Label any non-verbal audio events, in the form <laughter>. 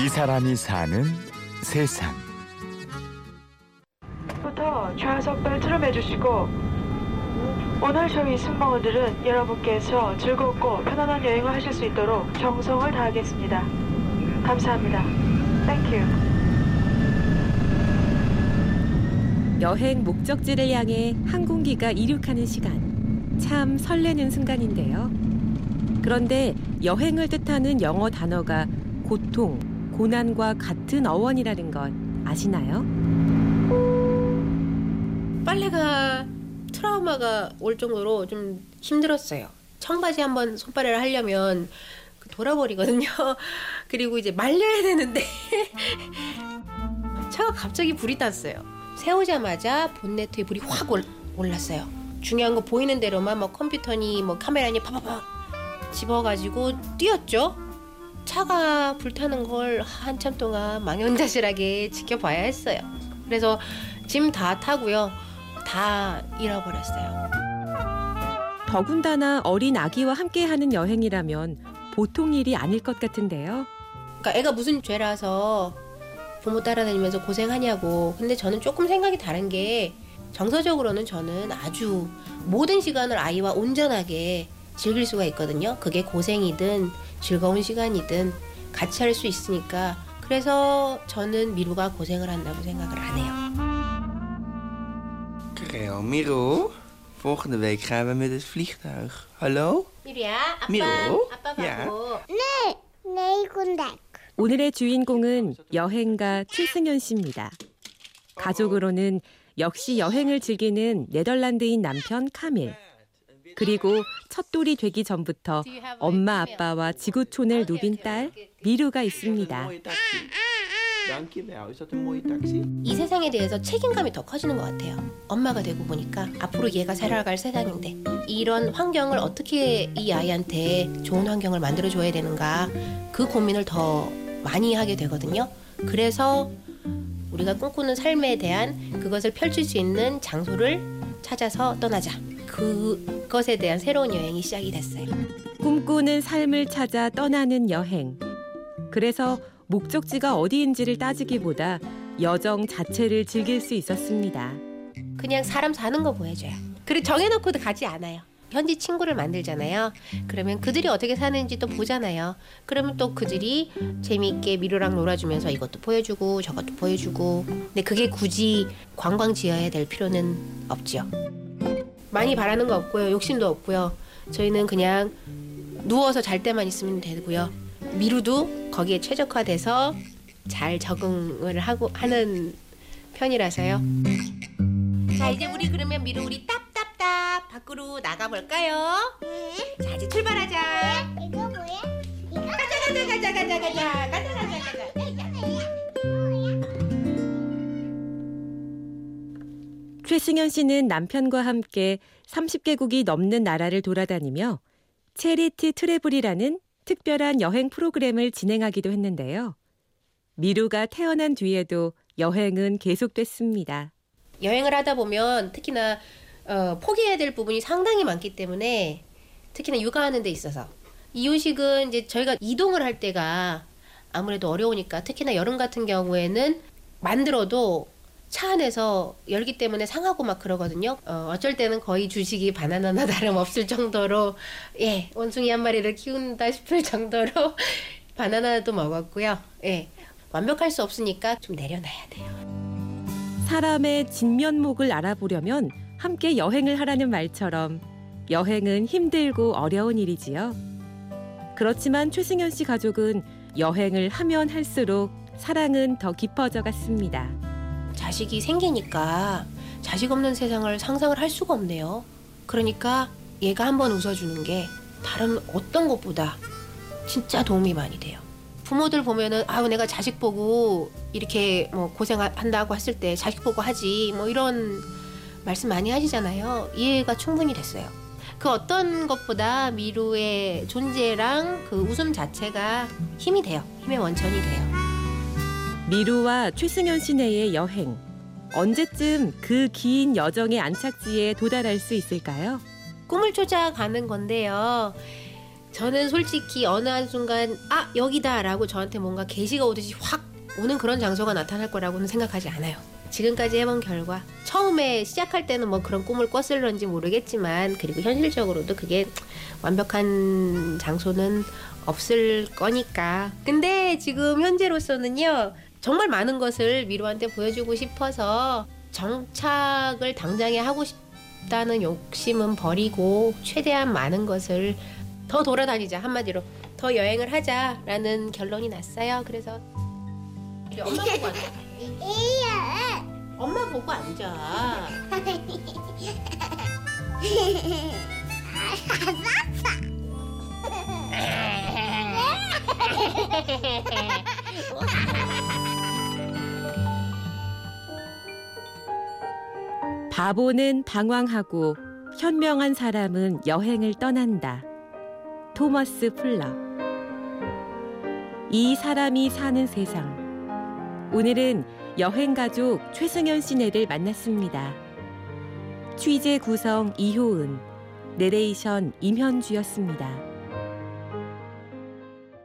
이 사람이 사는 세상. 부터 좌석 벨트를 매주시고 오늘 저희 승무원들은 여러분께서 즐겁고 편안한 여행을 하실 수 있도록 정성을 다하겠습니다. 감사합니다. Thank you. 여행 목적지를 향해 항공기가 이륙하는 시간. 참 설레는 순간인데요. 그런데 여행을 뜻하는 영어 단어가 고통, 고난과 같은 어원이라는 것 아시나요? 빨래가 트라우마가 올 정도로 좀 힘들었어요. 청바지 한번 손빨래를 하려면 그 돌아버리거든요. <laughs> 그리고 이제 말려야 되는데 <laughs> 차가 갑자기 불이 났어요. 세우자마자 본네트에 불이 확 올, 올랐어요. 중요한 거 보이는 대로만 뭐 컴퓨터니 뭐 카메라니 파파파 집어가지고 뛰었죠. 차가 불타는 걸 한참 동안 망연자실하게 지켜봐야 했어요. 그래서 짐 다 타고요. 다 잃어버렸어요. 더군다나 어린 아기와 함께하는 여행이라면 보통 일이 아닐 것 같은데요. 그러니까 애가 무슨 죄라서 부모 따라다니면서 고생하냐고. 근데 저는 조금 생각이 다른 게 정서적으로는 저는 아주 모든 시간을 아이와 온전하게 즐길 수가 있거든요. 그게 고생이든 즐거운 시간이든 같이 할 수 있으니까. 그래서 저는 미루가 고생을 한다고 생각을 안 해요. Karel, Miro. Volgende week gaan we met het vliegtuig. Hallo? 미루야, 아빠, 미루? 아빠 야. 바보. 네, 군대. 오늘의 주인공은 여행가 최승현 씨입니다. 가족으로는 역시 여행을 즐기는 네덜란드인 남편 카밀. 그리고 첫돌이 되기 전부터 엄마 아빠와 지구촌을 누빈 딸 미루가 있습니다. 이 세상에 대해서 책임감이 더 커지는 것 같아요. 엄마가 되고 보니까 앞으로 얘가 살아갈 세상인데 이런 환경을 어떻게 이 아이한테 좋은 환경을 만들어 줘야 되는가 그 고민을 더 많이 하게 되거든요. 그래서 우리가 꿈꾸는 삶에 대한 그것을 펼칠 수 있는 장소를 찾아서 떠나자. 그 것에 대한 새로운 여행이 시작이 됐어요. 꿈꾸는 삶을 찾아 떠나는 여행. 그래서 목적지가 어디인지를 따지기보다 여정 자체를 즐길 수 있었습니다. 그냥 사람 사는 거 보여줘요. 그리고 정해놓고도 가지 않아요. 현지 친구를 만들잖아요. 그러면 그들이 어떻게 사는지 또 보잖아요. 그러면 또 그들이 재미있게 미루랑 놀아주면서 이것도 보여주고 저것도 보여주고. 근데 그게 굳이 관광 지어야 될 필요는 없죠. 많이 바라는 거 없고요. 욕심도 없고요. 저희는 그냥 누워서 잘 때만 있으면 되고요. 미루도 거기에 최적화돼서 잘 적응을 하고 하는 편이라서요. 자 이제 우리 그러면 미루 우리 답답답 밖으로 나가볼까요? 자 이제 출발하자. 이거 뭐야? 이거 가자 가자 가자 가자 가자 가자 가자 가자. 최승현 씨는 남편과 함께 30개국이 넘는 나라를 돌아다니며 체리티 트래블이라는 특별한 여행 프로그램을 진행하기도 했는데요. 미루가 태어난 뒤에도 여행은 계속됐습니다. 여행을 하다 보면 특히나 어, 포기해야 될 부분이 상당히 많기 때문에 특히나 육아하는 데 있어서 이유식은 이제 저희가 이동을 할 때가 아무래도 어려우니까 특히나 여름 같은 경우에는 만들어도 차 안에서 열기 때문에 상하고 막 그러거든요. 어, 어쩔 때는 거의 주식이 바나나나 다름없을 정도로 예 원숭이 한 마리를 키운다 싶을 정도로 <laughs> 바나나도 먹었고요. 예 완벽할 수 없으니까 좀 내려놔야 돼요. 사람의 진면목을 알아보려면 함께 여행을 하라는 말처럼 여행은 힘들고 어려운 일이지요. 그렇지만 최승현 씨 가족은 여행을 하면 할수록 사랑은 더 깊어져 갔습니다. 자식이 생기니까 자식 없는 세상을 상상을 할 수가 없네요. 그러니까 얘가 한번 웃어주는 게 다른 어떤 것보다 진짜 도움이 많이 돼요. 부모들 보면은 아우 내가 자식 보고 이렇게 뭐 고생한다고 했을 때 자식 보고 하지 뭐 이런 말씀 많이 하시잖아요. 이해가 충분히 됐어요. 그 어떤 것보다 미루의 존재랑 그 웃음 자체가 힘이 돼요. 힘의 원천이 돼요. 미루와 최승현 시내의 여행. 언제쯤 그 긴 여정의 안착지에 도달할 수 있을까요? 꿈을 쫓아가는 건데요. 저는 솔직히 어느 한순간 아 여기다라고 저한테 뭔가 계시가 오듯이 확 오는 그런 장소가 나타날 거라고는 생각하지 않아요. 지금까지 해본 결과 처음에 시작할 때는 뭐 그런 꿈을 꿨을런지 모르겠지만 그리고 현실적으로도 그게 완벽한 장소는 없을 거니까. 근데 지금 현재로서는요 정말 많은 것을 미로한테 보여주고 싶어서 정착을 당장에 하고 싶다는 욕심은 버리고 최대한 많은 것을 더 돌아다니자 한마디로 더 여행을 하자라는 결론이 났어요. 그래서 우리 엄마 보고 앉아. 엄마 보고 앉아. <laughs> 바보는 방황하고 현명한 사람은 여행을 떠난다. 토머스 풀러. 이 사람이 사는 세상. 오늘은 여행 가족 최승현 씨네를 만났습니다. 취재 구성 이효은, 내레이션 임현주였습니다.